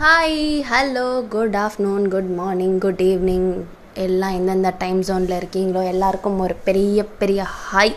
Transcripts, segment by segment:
Hi hello good afternoon good morning good evening எல்லாம் எந்தெந்த time ஜோனில் இருக்கீங்களோ எல்லாருக்கும் ஒரு பெரிய பெரிய hi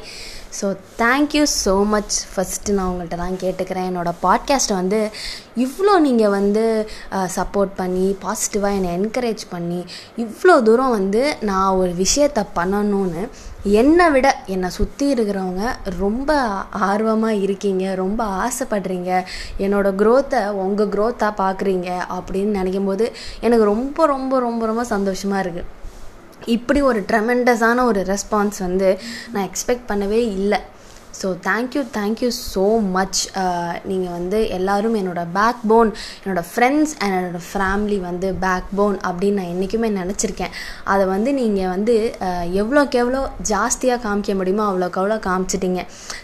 so thank you so much first நான் உங்கள்கிட்ட தான் கேட்டுக்கிறேன். என்னோடய பாட்காஸ்ட்டை வந்து இவ்வளோ நீங்கள் வந்து சப்போர்ட் பண்ணி பாசிட்டிவாக என்னை என்கரேஜ் பண்ணி இவ்வளோ தூரம் வந்து நான் ஒரு விஷயத்தை பண்ணணும்னு என்னை விட என்னை சுற்றி இருக்கிறவங்க ரொம்ப ஆர்வமாக இருக்கீங்க ரொம்ப ஆசைப்படுறீங்க. என்னோடய க்ரோத்தை உங்கள் க்ரோத்தாக பார்க்குறீங்க அப்படின்னு நினைக்கும் போது எனக்கு ரொம்ப ரொம்ப ரொம்ப ரொம்ப சந்தோஷமாக இருக்குது இப்படி ஒரு ட்ரெமெண்டஸான ஒரு ரெஸ்பான்ஸ் வந்து நான் எக்ஸ்பெக்ட் பண்ணவே இல்லை. So thank you thank you so much நீங்கள் வந்து எல்லோரும் என்னோடய பேக் போன் என்னோடய ஃப்ரெண்ட்ஸ் அண்ட் என்னோடய ஃபேமிலி வந்து பேக் போன் அப்படின்னு நான் என்றைக்குமே நினச்சிருக்கேன். அதை வந்து நீங்கள் வந்து எவ்வளோக்கு எவ்வளோ ஜாஸ்தியாக காமிக்க முடியுமோ அவ்வளோக்கு அவ்வளோ காமிச்சிட்டிங்க.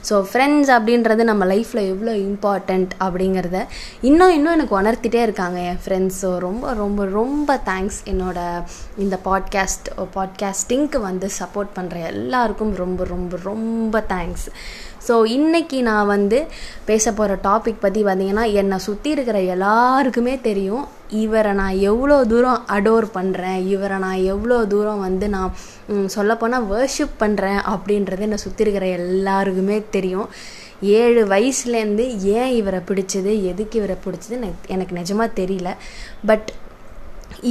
ஸோ ஃப்ரெண்ட்ஸ் அப்படின்றது நம்ம லைஃப்பில் எவ்வளோ இம்பார்ட்டண்ட் அப்படிங்கிறத இன்னும் இன்னும் எனக்கு உணர்த்திட்டே இருக்காங்க என் ஃப்ரெண்ட்ஸ் ஸோ ரொம்ப ரொம்ப ரொம்ப தேங்க்ஸ் என்னோட இந்த பாட்காஸ்ட் பாட்காஸ்டிங்க்கு வந்து சப்போர்ட் பண்ணுற எல்லாருக்கும் ரொம்ப ரொம்ப ரொம்ப தேங்க்ஸ் ஸோ இன்றைக்கி நான் வந்து பேச போகிற டாபிக் பற்றி பார்த்திங்கன்னா என்னை சுற்றி இருக்கிற எல்லாருக்குமே தெரியும். இவரை நான் எவ்வளோ தூரம் அடோர் பண்ணுறேன் இவரை நான் எவ்வளோ தூரம் வந்து நான் சொல்லப்போனால் வேர்ஷிப் பண்ணுறேன் அப்படின்றது என்னை சுற்றி இருக்கிற எல்லாருக்குமே தெரியும். ஏழு வயசுலேருந்து ஏன் இவரை பிடிச்சது எதுக்கு இவரை பிடிச்சது எனக்கு நிஜமாக தெரியல. பட்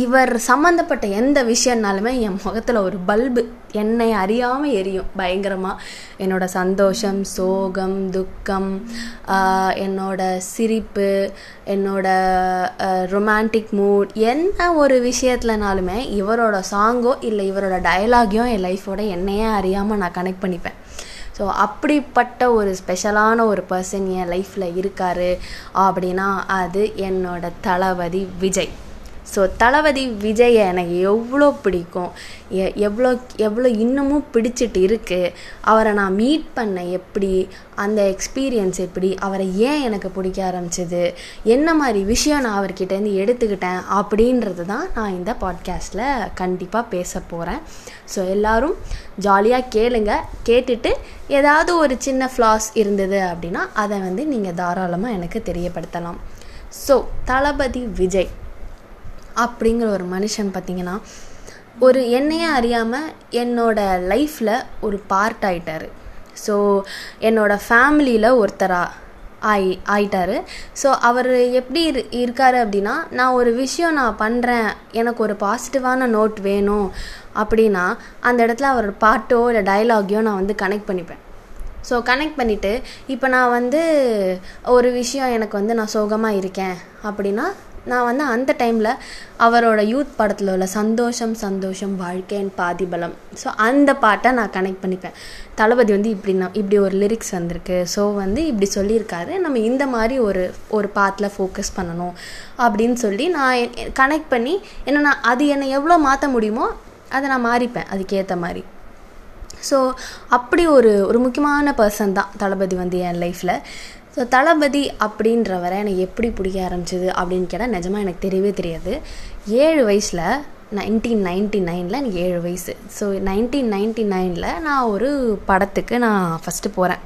இவர் சம்மந்தப்பட்ட எந்த விஷயம்னாலுமே என் முகத்தில் ஒரு பல்பு என்னை அறியாமல் எரியும். பயங்கரமாக என்னோட சந்தோஷம் சோகம் துக்கம் என்னோட சிரிப்பு என்னோட ரொமான்டிக் மூட் என்ன ஒரு விஷயத்துலனாலுமே இவரோட சாங்கோ இல்லை இவரோட டயலாகையும் என் லைஃபோட என்னையே அறியாமல் நான் கனெக்ட் பண்ணிப்பேன். ஸோ அப்படிப்பட்ட ஒரு ஸ்பெஷலான ஒரு பர்சன் என் லைஃப்பில் இருக்கார். அப்படின்னா அது என்னோட தளபதி விஜய். ஸோ தளபதி விஜயை எனக்கு எவ்வளோ பிடிக்கும். எ எவ்வளோ எவ்வளோ இன்னமும் பிடிச்சிட்டு இருக்குது அவரை நான் மீட் பண்ண எப்படி அந்த எக்ஸ்பீரியன்ஸ் எப்படி அவரை ஏன் எனக்கு பிடிக்க ஆரம்பிச்சிது என்ன மாதிரி விஷயம் நான் அவர்கிட்டேருந்து எடுத்துக்கிட்டேன் அப்படின்றது தான் நான் இந்த பாட்காஸ்ட்டில் கண்டிப்பாக பேச போகிறேன் ஸோ எல்லோரும் ஜாலியாக கேளுங்க. கேட்டுட்டு ஏதாவது ஒரு சின்ன ஃப்ளாஸ் இருந்தது அப்படின்னா அதை வந்து நீங்கள் தாராளமாக எனக்கு தெரியப்படுத்தலாம். ஸோ தளபதி விஜய். அப்படிங்கிற ஒரு மனுஷன் பார்த்திங்கன்னா ஒரு என்னையே அறியாமல் என்னோடய லைஃப்பில் ஒரு பார்ட் ஆகிட்டார் ஸோ என்னோடய ஃபேமிலியில் ஒருத்தராக ஆயி ஆயிட்டார். ஸோ அவர் எப்படி இரு இருக்கார் அப்படின்னா நான் ஒரு விஷயம் நான் பண்ணுறேன் எனக்கு ஒரு பாசிட்டிவான நோட் வேணும் அப்படின்னா அந்த இடத்துல அவர் பாட்டோ இல்லை டைலாகையோ நான் வந்து கனெக்ட் பண்ணிப்பேன். ஸோ கனெக்ட் பண்ணிவிட்டு இப்போ நான் வந்து ஒரு விஷயம் எனக்கு வந்து நான் சோகமாக இருக்கேன் அப்படின்னா நான் வந்து அந்த டைமில் அவரோட யூத் படத்தில் உள்ள சந்தோஷம் சந்தோஷம் வாழ்க்கையின் பாதிபலம். ஸோ அந்த பாட்டை நான் கனெக்ட் பண்ணிப்பேன். தளபதி வந்து இப்படி நான் இப்படி ஒரு லிரிக்ஸ் வந்திருக்கு. ஸோ வந்து இப்படி சொல்லியிருக்காரு. நம்ம இந்த மாதிரி ஒரு ஒரு பாட்டில் ஃபோக்கஸ் பண்ணணும் அப்படின்னு சொல்லி நான் கனெக்ட் பண்ணி என்ன நான் அது என்னை எவ்வளோ மாற்ற முடியுமோ அதை நான் மாறிப்பேன். அதுக்கேற்ற மாதிரி. ஸோ அப்படி ஒரு ஒரு முக்கியமான பர்சன் தான் தளபதி வந்து என் லைஃப்பில் ஸோ தளபதி அப்படின்றவரை எனக்கு எப்படி பிடிக்க ஆரம்பிச்சிது அப்படின்னு கேட்டால் நிஜமாக எனக்கு தெரியவே தெரியாது. ஏழு வயசில் நைன்டீன் நைன்டி நைனில் எனக்கு ஏழு வயசு. ஸோ நைன்டீன் நைன்டி நைனில் நான் ஒரு படத்துக்கு நான் ஃபஸ்ட்டு போகிறேன்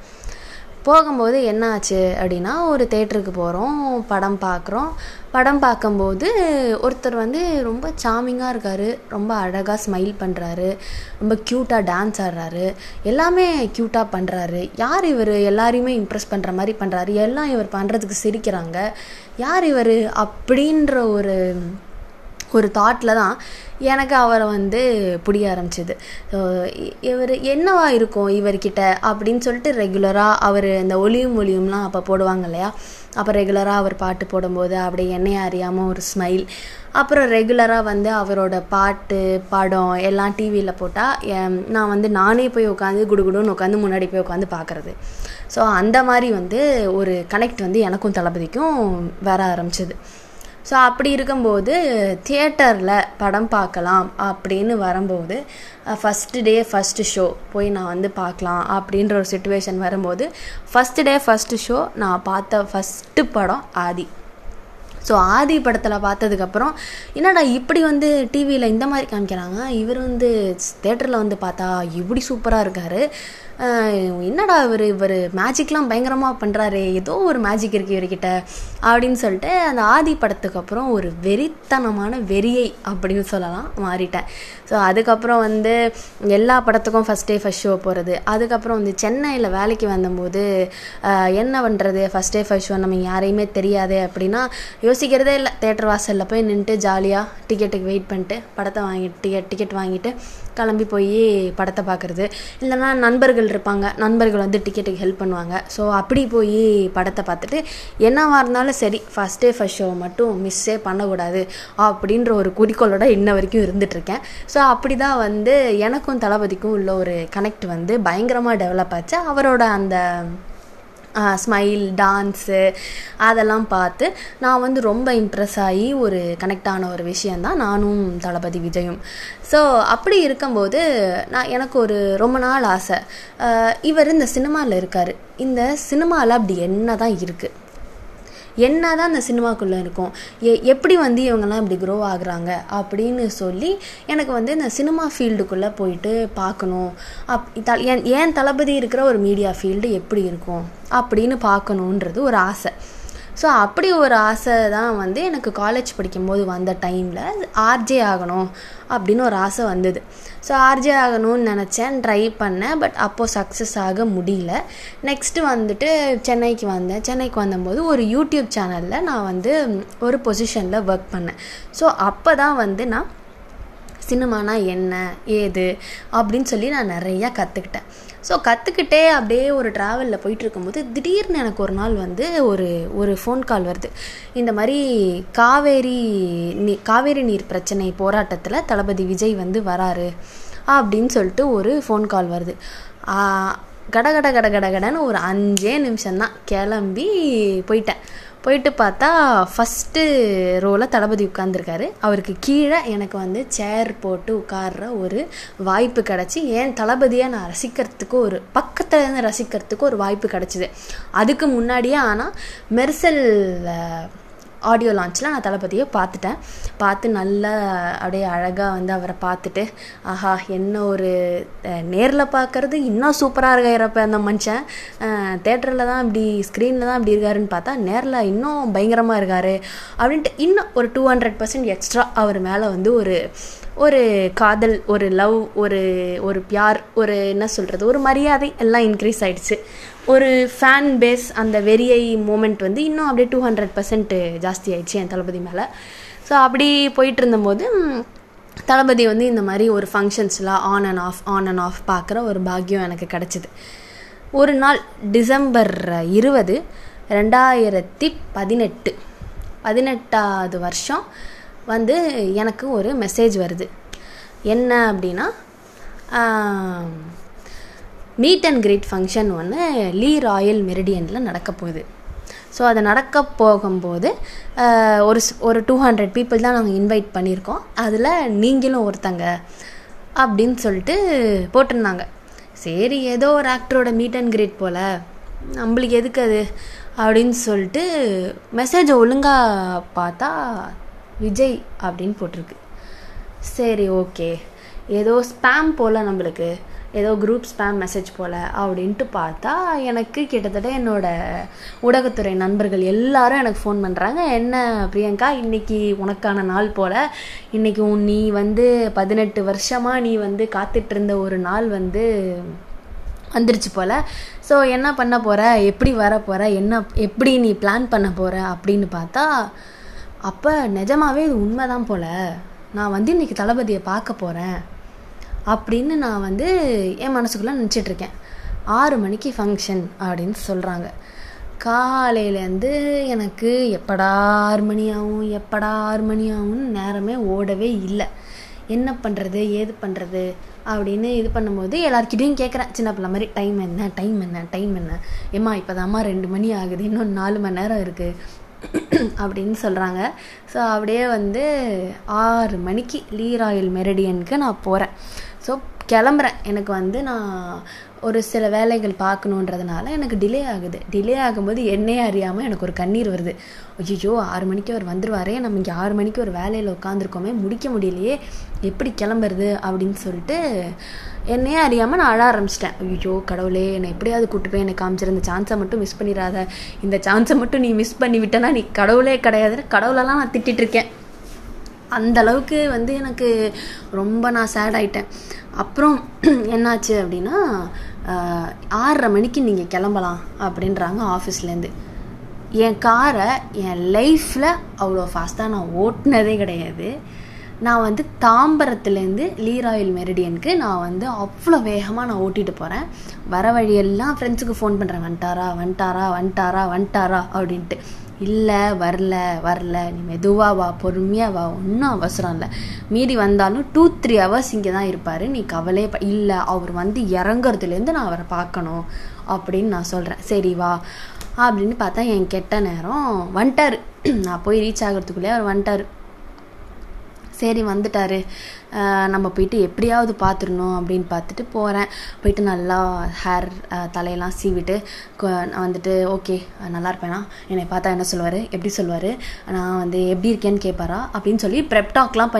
போகும்போது என்ன ஆச்சு அப்படின்னா ஒரு தேட்டருக்கு போகிறோம் படம் பார்க்குறோம் படம் பார்க்கும்போது ஒருத்தர் வந்து ரொம்ப சாமிங்காக இருக்கார் ரொம்ப அழகாக ஸ்மைல் பண்ணுறாரு ரொம்ப க்யூட்டாக டான்ஸ் ஆடுறாரு எல்லாமே க்யூட்டாக பண்ணுறாரு யார் இவர்? எல்லாரையுமே இம்ப்ரெஸ் பண்ணுற மாதிரி பண்ணுறாரு எல்லாம் இவர் பண்ணுறதுக்கு சிரிக்கிறாங்க. யார் இவர்? அப்படின்ற ஒரு ஒரு தாட்டில் தான் எனக்கு அவரை வந்து பிடிக்க ஆரம்பிச்சிது. இவர் என்னவா இருக்கும் இவர்கிட்ட அப்படின்னு சொல்லிட்டு ரெகுலராக அவர் இந்த ஒளியும் ஒளியும்லாம் அப்போ போடுவாங்க இல்லையா? அப்போ ரெகுலராக அவர் பாட்டு போடும்போது அப்படியே என்னைய அறியாமல் ஒரு ஸ்மைல் அப்புறம் ரெகுலராக வந்து அவரோட பாட்டு படம் எல்லாம் டிவியில் போட்டால் நான் வந்து நானே போய் உட்காந்து குடுகுடுன்னு உட்காந்து முன்னாடி போய் உட்காந்து பார்க்குறது ஸோ அந்த மாதிரி வந்து ஒரு கனெக்ட் வந்து எனக்கும் தளபதிக்கும் வர ஆரம்பிச்சிது. ஸோ அப்படி இருக்கும்போது தியேட்டரில் படம் பார்க்கலாம் அப்படின்னு வரும்போது ஃபஸ்ட்டு டே ஃபஸ்ட்டு ஷோ போய் நான் வந்து பார்க்கலாம் அப்படின்ற ஒரு சுச்சுவேஷன் வரும்போது ஃபஸ்ட்டு டே ஃபஸ்ட்டு ஷோ நான் பார்த்த ஃபஸ்ட்டு படம் ஆதி. ஸோ ஆதி படத்தில் பார்த்ததுக்கப்புறம் என்னடா இப்படி வந்து டிவியில் இந்த மாதிரி காமிக்கிறாங்க? இவர் வந்து தேட்டரில் வந்து பார்த்தா இப்படி சூப்பராக இருக்கார். என்னடா இவர் இவர் மேஜிக்லாம் பயங்கரமாக பண்ணுறாரு ஏதோ ஒரு மேஜிக் இருக்குது இவர்கிட்ட அப்படின்னு சொல்லிட்டு அந்த ஆதி படத்துக்கு அப்புறம் ஒரு வெறித்தனமான வெறியை அப்படின்னு சொல்லலாம் மாறிட்டேன். ஸோ அதுக்கப்புறம் வந்து எல்லா படத்துக்கும் ஃபஸ்ட் டே ஃபஸ்ட் ஷோ போகிறது அதுக்கப்புறம் வந்து சென்னையில் வேலைக்கு வந்தபோது என்ன பண்ணுறது ஃபஸ்ட் டே ஃபஸ்ட் ஷோ நம்ம யாரையுமே தெரியாது அப்படின்னா யோசிக்கிறதே இல்லை. தேட்டர் வாசலில் போய் நின்றுட்டு ஜாலியாக டிக்கெட்டுக்கு வெயிட் பண்ணிட்டு படத்தை வாங்கிட்டு டிக்கெட் டிக்கெட் வாங்கிட்டு கிளம்பி போய் படத்தை பார்க்குறது இல்லைனா நண்பர்கள் இருப்பாங்க. நண்பர்கள் வந்து டிக்கெட்டுக்கு ஹெல்ப் பண்ணுவாங்க. ஸோ அப்படி போய் படத்தை பார்த்துட்டு என்னவாக இருந்தாலும் சரி ஃபஸ்ட் டே ஃபஸ்ட் ஷோ மட்டும் மிஸ்ஸே பண்ணக்கூடாது அப்படின்ற ஒரு குறிக்கோளோட இன்ன வரைக்கும் இருந்துகிட்ருக்கேன் ஸோ அப்படி தான் வந்து எனக்கும் தளபதிக்கும் உள்ள ஒரு கனெக்ட் வந்து பயங்கரமாக டெவலப் ஆச்சு. அவரோட அந்த ஸ்மைல் டான்ஸு அதெல்லாம் பார்த்து நான் வந்து ரொம்ப இம்ப்ரெஸ் ஆகி ஒரு கனெக்ட் ஆன ஒரு விஷயந்தான் நானும் தளபதி விஜயும். ஸோ அப்படி இருக்கும்போது நான் எனக்கு ஒரு ரொம்ப நாள் ஆசை. இவர் இந்த சினிமாவில் இருக்கார். இந்த சினிமாவில் அப்படி என்ன தான் இருக்குது என்ன தான் அந்த சினிமாக்குள்ளே இருக்கும். எ எப்படி வந்து இவங்கெல்லாம் இப்படி க்ரோ ஆகுறாங்க அப்படின்னு சொல்லி எனக்கு வந்து இந்த சினிமா ஃபீல்டுக்குள்ளே போயிட்டு பார்க்கணும். அப் த என் ஏன் தளபதி இருக்கிற ஒரு மீடியா ஃபீல்டு எப்படி இருக்கும் அப்படின்னு பார்க்கணுன்றது ஒரு ஆசை. ஸோ அப்படி ஒரு ஆசை தான் வந்து எனக்கு காலேஜ் படிக்கும்போது வந்த டைமில் ஆர்ஜே ஆகணும் அப்படின்னு ஒரு ஆசை வந்தது. ஸோ ஆர்ஜே ஆகணும்னு நினச்சேன் ட்ரை பண்ணேன் பட் அப்போது சக்ஸஸ் ஆக முடியல. நெக்ஸ்ட்டு வந்துட்டு சென்னைக்கு வந்தேன். சென்னைக்கு வந்தபோது ஒரு யூடியூப் சேனலில் நான் வந்து ஒரு பொசிஷனில் ஒர்க் பண்ணேன். ஸோ அப்போ தான் வந்து நான் சினிமானா என்ன ஏது அப்படின்னு சொல்லி நான் நிறையா கற்றுக்கிட்டேன் ஸோ கற்றுக்கிட்டே அப்படியே ஒரு ட்ராவலில் போயிட்டு இருக்கும்போது திடீர்னு எனக்கு ஒரு நாள் வந்து ஒரு ஒரு ஃபோன் கால் வருது. இந்த மாதிரி காவேரி நீ காவேரி நீர் பிரச்சனை போராட்டத்தில் தளபதி விஜய் வந்து வராரு அப்படின்னு சொல்லிட்டு ஒரு ஃபோன் கால் வருது. கட கட கட கட கடன்னு ஒரு அஞ்சே நிமிஷம்தான் கிளம்பி போயிட்டேன். போயிட்டு பார்த்தா ஃபஸ்ட்டு ரோவில் தளபதி உட்காந்துருக்காரு அவருக்கு கீழே எனக்கு வந்து சேர் போட்டு உட்கார்ற ஒரு வாய்ப்பு கிடச்சி ஏன் தளபதியை நான் ரசிக்கிறதுக்கு ஒரு பக்கத்தில் இருந்து ரசிக்கிறதுக்கு ஒரு வாய்ப்பு கிடச்சிது. அதுக்கு முன்னாடியே ஆனால் மெர்சல் ஆடியோ லான்ச்சில் நான் தளபதியை பார்த்துட்டேன். பார்த்து நல்லா அப்படியே அழகாக வந்து அவரை பார்த்துட்டு ஆஹா என்ன ஒரு நேரில் பார்க்குறது இன்னும் சூப்பராக இருக்கிறப்ப அந்த மனுஷன். தேட்டரில் தான் இப்படி ஸ்க்ரீனில் தான் இப்படி இருக்காருன்னு பார்த்தா நேரில் இன்னும் பயங்கரமாக இருக்கார். அப்படின்ட்டு இன்னும் ஒரு டூ ஹண்ட்ரட் பர்சன்ட் எக்ஸ்ட்ரா அவர் மேலே வந்து ஒரு ஒரு காதல் ஒரு லவ் ஒரு ஒரு பியார் ஒரு என்ன சொல்கிறது ஒரு மரியாதை எல்லாம் இன்க்ரீஸ் ஆகிடுச்சு ஒரு ஃபேன் பேஸ் அந்த வெறியை மூமெண்ட் வந்து இன்னும் அப்படியே டூ ஹண்ட்ரட் பர்சன்ட்டு ஜாஸ்தி ஆயிடுச்சு என் தளபதி மேலே. ஸோ அப்படி போயிட்டு இருந்தபோது தளபதி வந்து இந்த மாதிரி ஒரு ஃபங்க்ஷன்ஸ்லாம் on and off on and off பார்க்குற ஒரு பாக்கியம் எனக்கு கிடச்சிது. ஒரு நாள் டிசம்பர் இருபது ரெண்டாயிரத்தி பதினெட்டு. பதினெட்டாவது வருஷம் வந்து எனக்கு ஒரு மெசேஜ் வருது. என்ன அப்படின்னா மீட் அண்ட் கிரீட் ஃபங்க்ஷன் ஒன்று லீ ராயல் மெரிடியனில் நடக்க போகுது. ஸோ அது நடக்க போகும்போது ஒரு ஒரு டூ ஹண்ட்ரட் பீப்புள் தான் நாங்கள் இன்வைட் பண்ணியிருக்கோம். அதில் நீங்களும் ஒருத்தங்க அப்படின்னு சொல்லிட்டு போட்டிருந்தாங்க. சரி ஏதோ ஒரு ஆக்டரோட மீட் அண்ட் கிரீட் போல். நம்மளுக்கு எதுக்கு அது? அப்படின்னு சொல்லிட்டு மெசேஜை ஒழுங்காக பார்த்தா விஜய் அப்படின்னு போட்டிருக்கு. சரி ஓகே. ஏதோ ஸ்பேம் போல் நம்மளுக்கு. ஏதோ குரூப் ஸ்பேம் மெசேஜ் போல் அப்படின்ட்டு பார்த்தா எனக்கு கிட்டத்தட்ட என்னோடய ஊடகத்துறை நண்பர்கள் எல்லாரும் எனக்கு ஃபோன் பண்ணுறாங்க என்ன பிரியங்கா இன்றைக்கி உனக்கான நாள் போல். இன்றைக்கி உன் நீ வந்து பதினெட்டு வருஷமாக நீ வந்து காத்துட்ருந்த ஒரு நாள் வந்து வந்துருச்சு போல். ஸோ என்ன பண்ண போகிற எப்படி வர போகிற என்ன எப்படி நீ பிளான் பண்ண போகிற அப்படின்னு பார்த்தா அப்போ நிஜமாவே இது உண்மைதான் போல். நான் வந்து இன்றைக்கி தளபதியை பார்க்க போகிறேன் அப்படின்னு நான் வந்து என் மனசுக்குள்ளே நினச்சிட்ருக்கேன் ஆறு மணிக்கு ஃபங்க்ஷன் அப்படின்னு சொல்கிறாங்க காலையிலேருந்து எனக்கு எப்படா ஆறு மணி ஆகும் எப்படா ஆறு மணி ஆகும்னு நேரமே ஓடவே இல்லை. என்ன பண்ணுறது ஏது பண்ணுறது அப்படின்னு இது பண்ணும்போது எல்லாருக்கிட்டையும் கேட்குறேன் சின்ன பிள்ளை மாதிரி டைம் என்ன டைம் என்ன டைம் என்ன? ஏம்மா இப்போ தாம்மா ரெண்டு மணி ஆகுது இன்னும் நாலு மணி நேரம் இருக்குது அப்படின்னு சொல்கிறாங்க ஸோ அப்படியே வந்து ஆறு மணிக்கு லீ ராயல் மெரடியனுக்கு நான் போகிறேன் ஸோ கிளம்புறேன். எனக்கு வந்து நான் ஒரு சில வேலைகள் பார்க்கணுன்றதுனால எனக்கு டிலே ஆகுது. டிலே ஆகும்போது என்னையே அறியாமல் எனக்கு ஒரு கண்ணீர் வருது. ஐயோ ஆறு மணிக்கு அவர் வந்துடுவாரே நம்ம இங்கே ஆறு மணிக்கு ஒரு வேலையில் உட்காந்துருக்கோமே முடிக்க முடியலையே. எப்படி கிளம்புறது அப்படின்னு சொல்லிட்டு என்னையே அறியாமல் நான் அழ ஆரம்பிச்சிட்டேன். ஐயோ கடவுளே என்னை எப்படியாவது கூட்டு போய் என்னை காமிச்சிரு. இந்த சான்ஸை மட்டும் மிஸ் பண்ணிடாத. இந்த சான்ஸை மட்டும் நீ மிஸ் பண்ணி விட்டேன்னா நீ கடவுளே கிடையாதுன்னு கடவுளெல்லாம் நான் திட்டிகிட்ருக்கேன் அந்தளவுக்கு அந்த அளவுக்கு வந்து எனக்கு ரொம்ப நான் சேட் ஆயிட்டேன். அப்புறம் என்னாச்சு அப்படின்னா ஆறரை மணிக்கு நீங்கள் கிளம்பலாம் அப்படின்றாங்க ஆஃபீஸ்லேருந்து என் காரை என் லைஃப்பில் அவ்வளோ ஃபாஸ்ட்டாக நான் ஓட்டினதே கிடையாது. நான் வந்து தாம்பரத்துலேருந்து லீராயில் மெரிடியனுக்கு நான் வந்து அவ்வளோ வேகமாக நான் ஓட்டிகிட்டு போகிறேன் வர வழியெல்லாம் ஃப்ரெண்ட்ஸுக்கு ஃபோன் பண்ணுறேன் வந்துட்டாரா வந்துட்டாரா வந்துட்டாரா வந்துட்டாரா அப்படின்ட்டு. இல்லை வரல வரல நீ மெதுவாக வா பொறுமையாக வா ஒன்றும் அவசரம் இல்லை. மீறி வந்தாலும் டூ த்ரீ ஹவர்ஸ் இங்கே தான் இருப்பார். நீ கவலையே இல்லை அவர் வந்து இறங்குறதுலேருந்து நான் அவரை பார்க்கணும் அப்படின்னு நான் சொல்கிறேன் சரி வா அப்படின்னு பார்த்தா என் கெட்ட நேரம் வந்துட்டார். நான் போய் ரீச் ஆகிறதுக்குள்ளே அவர் வந்துட்டார். சரி வந்துட்டாரு. நம்ம போயிட்டு எப்படியாவது பார்த்துடணும் அப்படின்னு பார்த்துட்டு போகிறேன் போயிட்டு நல்லா ஹேர் தலையெல்லாம் சீவிட்டு நான் வந்துட்டு ஓகே நல்லா இருப்பேனா? என்னை பார்த்தா என்ன சொல்லுவார்? எப்படி சொல்லுவார்? நான் வந்து எப்படி இருக்கேன்னு கேட்பாரா அப்படின்னு சொல்லி ப்ரெப் டாக்லாம்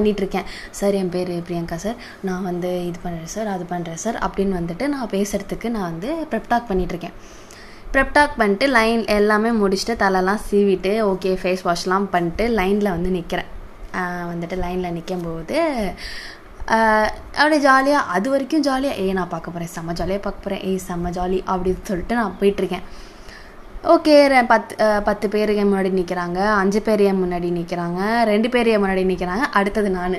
சார் என் பேர் பிரியங்கா சார். நான் வந்து இது பண்ணுறேன் சார். அது பண்ணுறேன் சார். அப்படின்னு வந்துட்டு நான் பேசுகிறதுக்கு நான் வந்து ப்ரெப் டாக் பண்ணிகிட்ருக்கேன் ப்ரெப்டாக் பண்ணிட்டு லைன் எல்லாமே முடிச்சுட்டு தலைலாம் சீவிட்டு ஓகே ஃபேஸ் வாஷ்லாம் பண்ணிட்டு லைனில் வந்து நிற்கிறேன் வந்துட்டு லைனில் நிற்கும்போது அப்படியே ஜாலியாக அது வரைக்கும் ஜாலியாக ஏய் நான் பார்க்க போகிறேன் செம்ம ஜாலியாக பார்க்க போகிறேன் ஏய் செம்ம ஜாலி அப்படின்னு சொல்லிட்டு நான் போயிட்டுருக்கேன் ஓகே பத்து பத்து பேர் என் முன்னாடி நிற்கிறாங்க அஞ்சு பேர் என் முன்னாடி நிற்கிறாங்க ரெண்டு பேர் என் முன்னாடி நிற்கிறாங்க அடுத்தது நான்.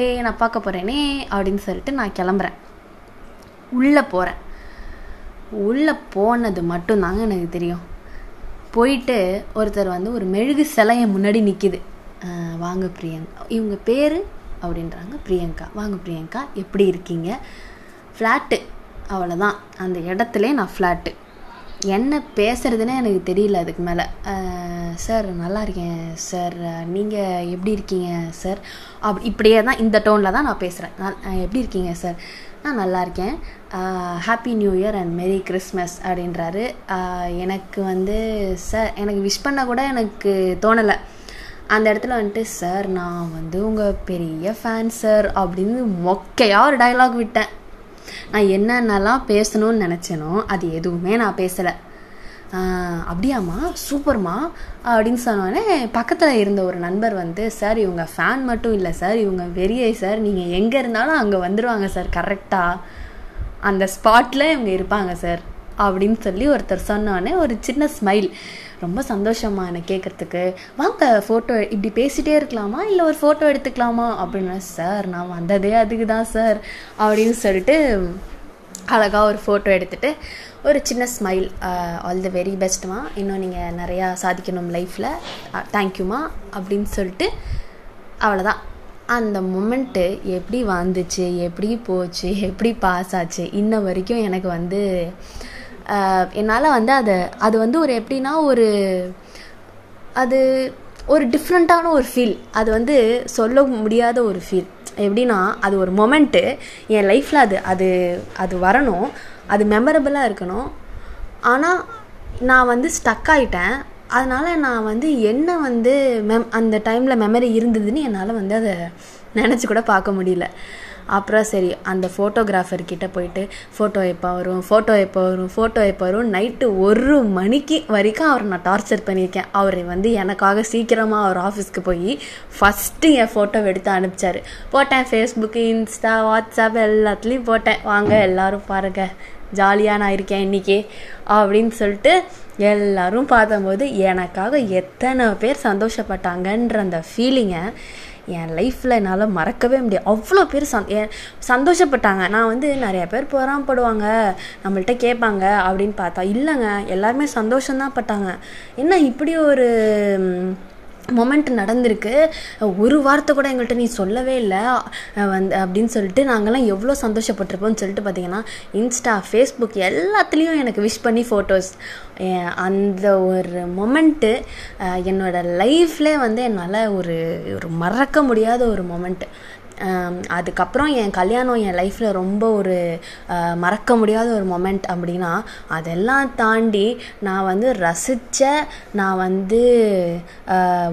ஏய் நான் பார்க்க போகிறேனே அப்படின்னு சொல்லிட்டு நான் கிளம்புறேன். உள்ளே போகிறேன் உள்ளே போனது மட்டும்தாங்க எனக்கு தெரியும். போயிட்டு ஒருத்தர் வந்து ஒரு மெழுகு சிலை என் முன்னாடி நிற்கிது வாங்க பிரியங்கா இவங்க பேர் அப்படின்றாங்க பிரியங்கா. வாங்க பிரியங்கா எப்படி இருக்கீங்க? ஃப்ளாட்டு அவ்வளோதான் அந்த இடத்துல நான் ஃப்ளாட்டு என்ன பேசுறதுன்னே எனக்கு தெரியல அதுக்கு மேலே. சார் நல்லா இருக்கேன் சார் நீங்கள் எப்படி இருக்கீங்க சார் அப்படி இப்படியே தான் இந்த டோனில் தான் நான் பேசுகிறேன் நான் எப்படி இருக்கீங்க சார் நான் நல்லா இருக்கேன். Happy new year and merry Christmas அப்படின்றாரு. எனக்கு வந்து சார் எனக்கு விஷ் பண்ண கூட எனக்கு தோணலை. அந்த இடத்துல வந்துட்டு சார் நான் வந்து உங்கள் பெரிய ஃபேன் சார் அப்படின்னு மொக்கையாக ஒரு டயலாக் விட்டேன். நான் என்னென்னலாம் பேசணும்னு நினச்சேனோ அது எதுவுமே நான் பேசலை. அப்படியாம்மா சூப்பர்மா அப்படின்னு சொன்னோடனே பக்கத்தில் இருந்த ஒரு நண்பர் வந்து சார் இவங்க ஃபேன் மட்டும் இல்லை சார் இவங்க வெறியை சார் நீங்கள் எங்கே இருந்தாலும் அங்கே வந்துடுவாங்க சார் கரெக்டாக அந்த ஸ்பாட்டில் இவங்க இருப்பாங்க சார் அப்படின்னு சொல்லி ஒருத்தர் சொன்னோடனே ஒரு சின்ன ஸ்மைல் ரொம்ப சந்தோஷமா என்னை கேட்குறதுக்கு வாங்க ஃபோட்டோ இப்படி பேசிட்டே இருக்கலாமா? இல்லை ஒரு ஃபோட்டோ எடுத்துக்கலாமா? அப்படின்னா சார் நான் வந்ததே அதுக்கு தான் சார். அப்படின்னு சொல்லிட்டு அழகாக ஒரு ஃபோட்டோ எடுத்துகிட்டு ஒரு சின்ன ஸ்மைல் ஆல் த வெரி பெஸ்ட்மா இன்னும் நீங்கள் நிறையா சாதிக்கணும் லைஃப்பில் தேங்க்யூமா அப்படின்னு சொல்லிட்டு அவ்வளோதான் அந்த மொமெண்ட்டு எப்படி வந்துச்சு எப்படி போச்சு எப்படி பாஸ் ஆச்சு இன்ன வரைக்கும் எனக்கு வந்து என்னால் வந்து அதை அது வந்து ஒரு எப்படின்னா ஒரு அது ஒரு டிஃப்ரெண்ட்டான ஒரு ஃபீல் அது வந்து சொல்ல முடியாத ஒரு ஃபீல் எப்படின்னா அது ஒரு மொமெண்ட்டு என் லைஃப்பில் அது அது அது வரணும். அது மெமரபிளாக இருக்கணும். ஆனால் நான் வந்து ஸ்டக் ஆகிட்டேன் அதனால் நான் வந்து என்ன வந்து மெம் அந்த டைமில் மெமரி இருந்ததுன்னு என்னால் வந்து அதை நினச்சி கூட பார்க்க முடியல. அப்புறம் சரி அந்த ஃபோட்டோகிராஃபர் கிட்ட போயிட்டு ஃபோட்டோ எப்போ வரும்? ஃபோட்டோ எப்போ வரும்? ஃபோட்டோ எப்போ வரும்? நைட்டு ஒரு மணிக்கு வரைக்கும் அவரை நான் டார்ச்சர் பண்ணியிருக்கேன். அவர் வந்து எனக்காக சீக்கிரமாக அவர் ஆஃபீஸ்க்கு போய் ஃபஸ்ட்டு என் ஃபோட்டோ எடுத்து அனுப்பிச்சாரு. போட்டேன் ஃபேஸ்புக்கு இன்ஸ்டா வாட்ஸ்அப் எல்லாத்துலேயும் போட்டேன். வாங்க எல்லோரும் பாருங்கள் ஜாலியாக நான் இருக்கேன் இன்றைக்கி அப்படின்னு சொல்லிட்டு எல்லோரும் பார்த்தம்போது எனக்காக எத்தனை பேர் சந்தோஷப்பட்டாங்கன்ற அந்த ஃபீலிங்கை என் லைஃப்பில் என்னால் மறக்கவே முடியாது அவ்வளோ பேர் சந் என் சந்தோஷப்பட்டாங்க. நான் வந்து நிறைய பேர் பொறாமப்படுவாங்க. நம்மள்கிட்ட கேட்பாங்க அப்படின்னு பார்த்தா இல்லைங்க. எல்லாருமே சந்தோஷம்தான் பட்டாங்க. என்ன இப்படி ஒரு மொமெண்ட் நடந்திருக்கு. ஒரு வார்த்தை கூட எங்கள்கிட்ட நீ சொல்லவே இல்லை. வந்து அப்படின்னு சொல்லிட்டு நாங்கள்லாம் எவ்வளோ சந்தோஷப்பட்டிருப்போம்னு சொல்லிட்டு பார்த்தீங்கன்னா இன்ஸ்டா ஃபேஸ்புக் எல்லாத்துலேயும் எனக்கு விஷ் பண்ணி ஃபோட்டோஸ் அந்த ஒரு மொமெண்ட்டு என்னோட லைஃப்லே வந்து என்னால் ஒரு ஒரு மறக்க முடியாத ஒரு மொமெண்ட்டு அதுக்கப்புறம் என் கல்யாணம் என் லைஃப்பில் ரொம்ப ஒரு மறக்க முடியாத ஒரு மொமெண்ட் அப்படின்னா அதெல்லாம் தாண்டி நான் வந்து ரசித்த நான் வந்து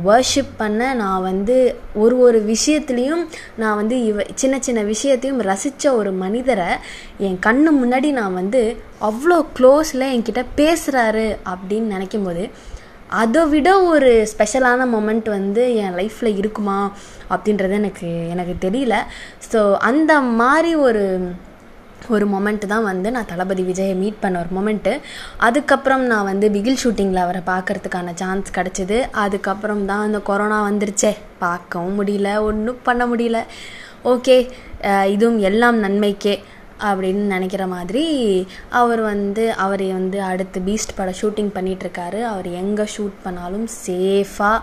வர்ஷிப் பண்ண நான் வந்து ஒரு ஒரு விஷயத்துலேயும் நான் வந்து இவ சின்ன சின்ன விஷயத்தையும் ரசித்த ஒரு மனிதரை என் கண்ணு முன்னாடி நான் வந்து அவ்வளோ க்ளோஸில் என்கிட்ட பேசுகிறாரு அப்படின்னு நினைக்கும் போது அதை விட ஒரு ஸ்பெஷலான மொமெண்ட் வந்து என் லைஃப்பில் இருக்குமா அப்படின்றது எனக்கு எனக்கு தெரியல. ஸோ அந்த மாதிரி ஒரு ஒரு மொமெண்ட்டு தான் வந்து நான் தளபதி விஜயை மீட் பண்ண ஒரு மொமெண்ட்டு அதுக்கப்புறம் நான் வந்து பிகில் ஷூட்டிங்கில் அவரை பார்க்கறதுக்கான சான்ஸ் கிடச்சிது. அதுக்கப்புறம் தான் அந்த கொரோனா வந்துருச்சே. பார்க்கவும் முடியல ஒன்றும் பண்ண முடியல. ஓகே இதுவும் எல்லாம் நன்மைக்கே. அப்படின்னு நினைக்கிற மாதிரி அவர் வந்து அவர் வந்து அடுத்து பீஸ்ட் படம் ஷூட்டிங் பண்ணிகிட்ருக்காரு அவர் எங்கே ஷூட் பண்ணாலும் சேஃபாக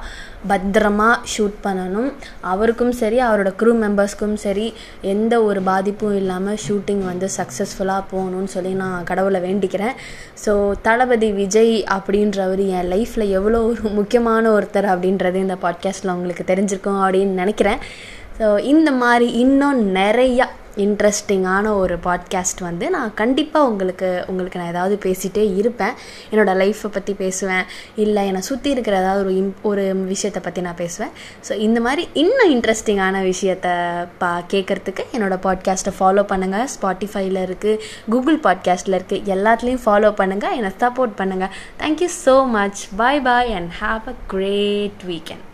பத்திரமா ஷூட் பண்ணணும். அவருக்கும் சரி அவரோட க்ரூ மெம்பர்ஸ்க்கும் சரி எந்த ஒரு பாதிப்பும் இல்லாமல் ஷூட்டிங் வந்து சக்ஸஸ்ஃபுல்லாக போகணும்னு சொல்லி நான் கடவுளை வேண்டிக்கிறேன். ஸோ தளபதி விஜய் அப்படின்றவர் என் லைஃப்பில் எவ்வளோ ஒரு முக்கியமான ஒருத்தர் அப்படின்றது இந்த பாட்காஸ்ட்டில் உங்களுக்கு தெரிஞ்சிருக்கும் அப்படின்னு நினைக்கிறேன். ஸோ இந்த மாதிரி இன்னும் நிறையா இன்ட்ரெஸ்டிங்கான ஒரு பாட்காஸ்ட் வந்து நான் கண்டிப்பாக உங்களுக்கு உங்களுக்கு நான் ஏதாவது பேசிகிட்டே இருப்பேன். என்னோடய லைஃப்பை பற்றி பேசுவேன். இல்லை என்னை சுற்றி இருக்கிற ஏதாவது ஒரு இம் ஒரு விஷயத்தை பற்றி நான் பேசுவேன். ஸோ இந்த மாதிரி இன்னும் இன்ட்ரெஸ்டிங்கான விஷயத்தை பா கேட்குறதுக்கு என்னோடய பாட்காஸ்ட்டை ஃபாலோ பண்ணுங்கள் ஸ்பாட்டிஃபைல இருக்குது கூகுள் பாட்காஸ்ட்டில் இருக்குது எல்லாத்துலேயும் ஃபாலோ பண்ணுங்கள் என்னை சப்போர்ட் பண்ணுங்கள் thank you so much bye bye and have a great weekend